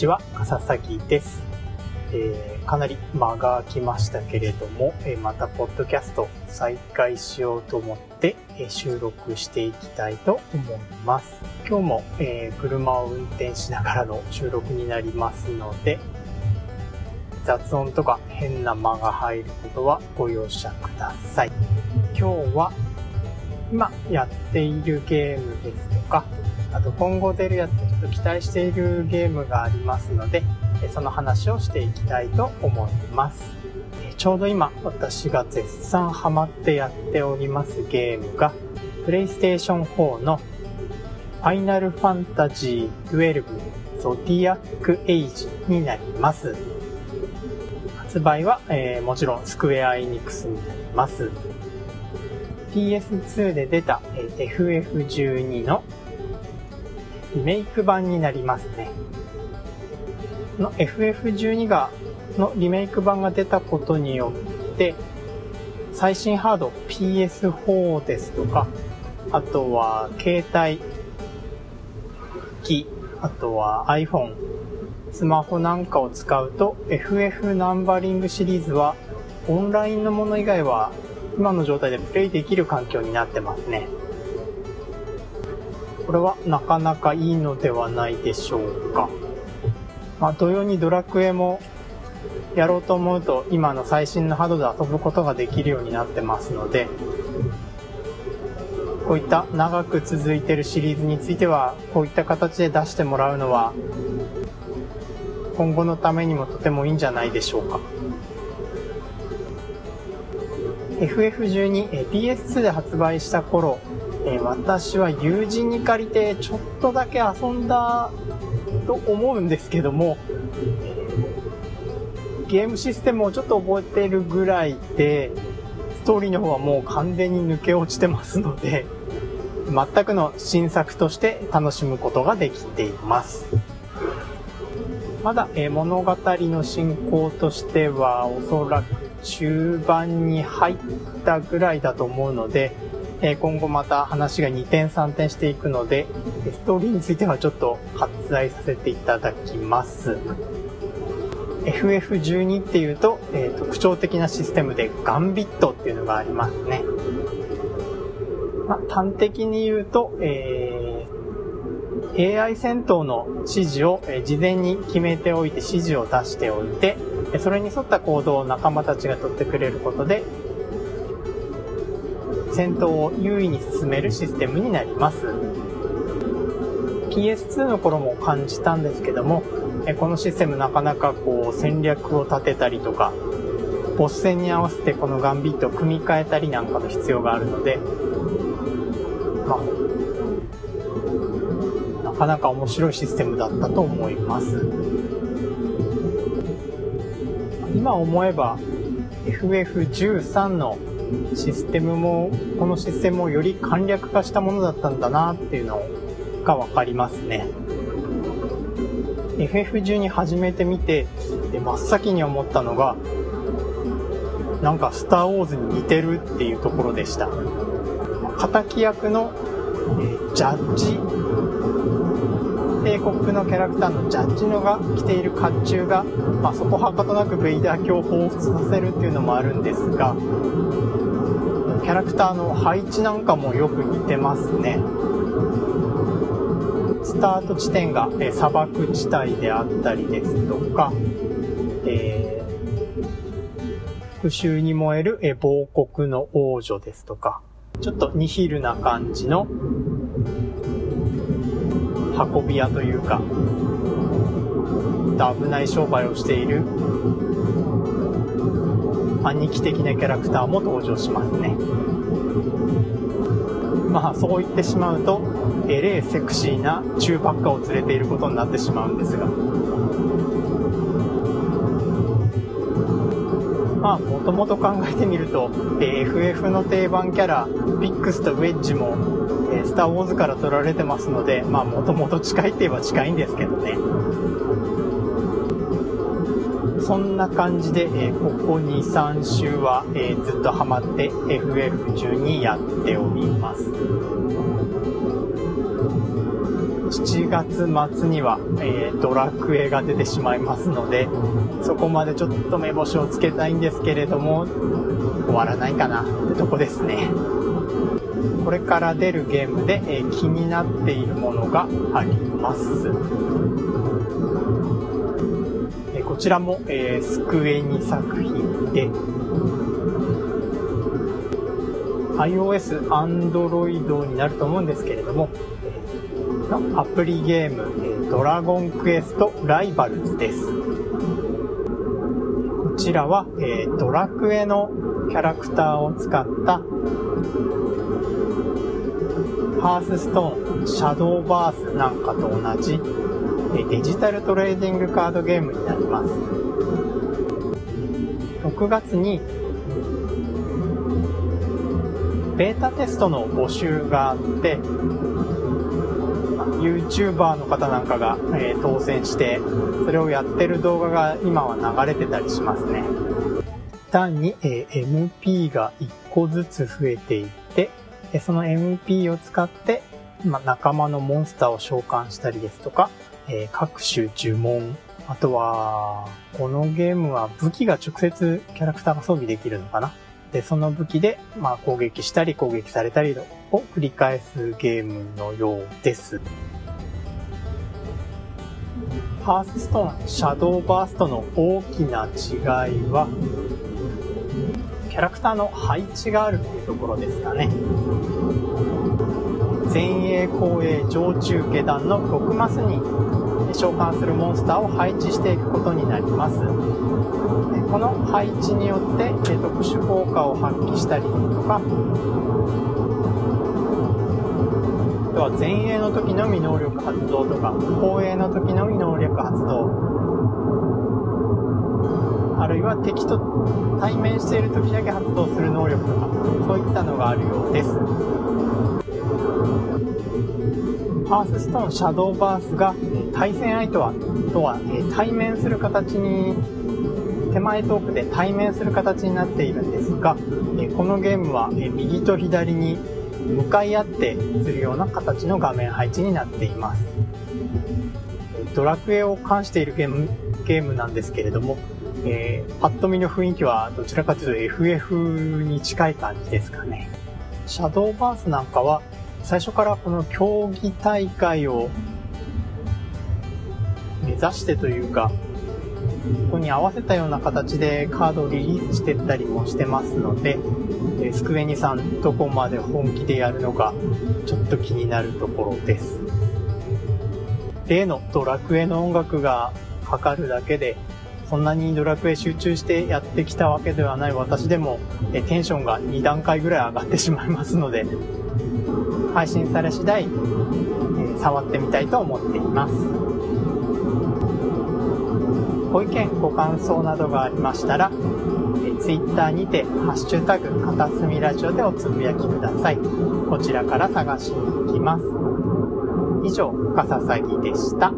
ちは、笠崎です。えー、かなり間が空きましたけれども、えー、またポッドキャスト再開しようと思って、えー、収録していきたいと思います。今日も、え車を運転しながらの収録になりますので、雑音とか変な間が入ることはご容赦ください。今日は今やっているゲームですとか、あと今後出るやつでちょっと期待しているゲームがありますので、その話をしていきたいと思います。ちょうど今私が絶賛ハマってやっておりますゲームが、PlayStation 4の Final Fantasy 12 Zodiac Age になります。発売は、えー、もちろんスクエアエニックスになります。PS2 で出た、えー、FF12 のリメイク版になりますね。の FF12 が、のリメイク版が出たことによって、最新ハード PS4 ですとか、あとは携帯機、あとは iPhone、スマホなんかを使うと FF ナンバリングシリーズはオンラインのもの以外は今の状態でプレイできる環境になってますね。これはなかなかいいのではないでしょうか。まあ、同様にドラクエもやろうと思うと今の最新のハードで遊ぶことができるようになってますので、こういった長く続いてるシリーズについては、こういった形で出してもらうのは、今後のためにもとてもいいんじゃないでしょうか。FF12、PS2 で発売した頃、えー、私は友人に借りてちょっとだけ遊んだと思うんですけども、ゲームシステムをちょっと覚えてるぐらいで、ストーリーの方はもう完全に抜け落ちてますので、全くの新作として楽しむことができています。まだ、え物語の進行としてはおそらく中盤に入ったぐらいだと思うので、え今後また話が2点3点していくので、ストーリーについてはちょっと割愛させていただきます。FF12 っていうと、えー、特徴的なシステムでガンビットっていうのがありますね。まあ、端的に言うと、えー、AI 戦闘の指示を、え事前に決めておいて指示を出しておいて、それに沿った行動を仲間たちが取ってくれることで、戦闘を優位に進めるシステムになります。PS2 の頃も感じたんですけども、このシステムなかなかこう戦略を立てたりとか、ボス戦に合わせてこのガンビットを組み替えたりなんかの必要があるので、まあ、なかなか面白いシステムだったと思います。今思えば FF13 のシステムも、このシステムをより簡略化したものだったんだなっていうのがわかりますね。FF12 始めてみて、で真っ先に思ったのが、なんかスター・ウォーズに似てるっていうところでした。敵役の、えジャッジ、帝国のキャラクターのジャッジのが着ている甲冑が、まあ、そこはかとなくベイダー卿を彷彿させるっていうのもあるんですが、キャラクターの配置なんかもよく似てますね。スタート地点が、え砂漠地帯であったりですとか、えー、復讐に燃える、え亡国の王女ですとか、ちょっとニヒルな感じの運び屋というか、危ない商売をしている兄貴的なキャラクターも登場しますね。まあそう言ってしまうと、えれえセクシーな中ばっかを連れていることになってしまうんですが。まあもともと考えてみると、え FF の定番キャラ、ビックスとウェッジも、えスターウォーズから取られてますので、まあもともと近いって言えば近いんですけどね。そんな感じで、えここ2、3週は、えずっとハマって FF12 やっております。7月末には、えー、ドラクエが出てしまいますので、そこまでちょっと目星をつけたいんですけれども、終わらないかなってとこですね。これから出るゲームで、えー、気になっているものがあります。えー、こちらも、えー、スクエニ作品で、iOS、Android になると思うんですけれども、のアプリゲーム、ドラゴンクエストライバルズです。こちらは、えドラクエのキャラクターを使ったハースストーン、シャドーバースなんかと同じデジタルトレーディングカードゲームになります。6月にベータテストの募集があって、YouTuber の方なんかが、え、当選して、それをやってる動画が今は流れてたりしますね。単に、MP が1個ずつ増えていって、その MP を使って、仲間のモンスターを召喚したりですとか、各種呪文、あとは、このゲームは武器が直接キャラクターが装備できるのかな？で、その武器で、まあ、攻撃したり攻撃されたりを繰り返すゲームのようです。ハースストーン、シャドーバーストの大きな違いは、キャラクターの配置があるっていうところですかね。前衛後衛上中下段の6マスに召喚するモンスターを配置していくことになります。この配置によって特殊効果を発揮したりとか、あとは前衛の時のみ能力発動とか、後衛の時のみ能力発動、あるいは敵と対面している時だけ発動する能力とか、そういったのがあるようです。ハースストーンシャドーバースが対戦相手はとは対面する形に手前トークで対面する形になっているんですがこのゲームは右と左に向かい合ってするような形の画面配置になっていますドラクエを関しているゲームなんですけれども、えー、パッと見の雰囲気はどちらかというと FF に近い感じですかねシャドーバースなんかは最初からこの競技大会を目指してというか、ここに合わせたような形でカードをリリースしてったりもしてますので、えスクエニさんどこまで本気でやるのかちょっと気になるところです。例のドラクエの音楽がかかるだけで、そんなにドラクエ集中してやってきたわけではない私でもえテンションが2段階ぐらい上がってしまいますので、配信され次第、え、触ってみたいと思っています。ご意見、ご感想などがありましたら、え、Twitter にて、ハッシュタグ、片隅ラジオでおつぶやきください。こちらから探しに行きます。以上、かささぎでした。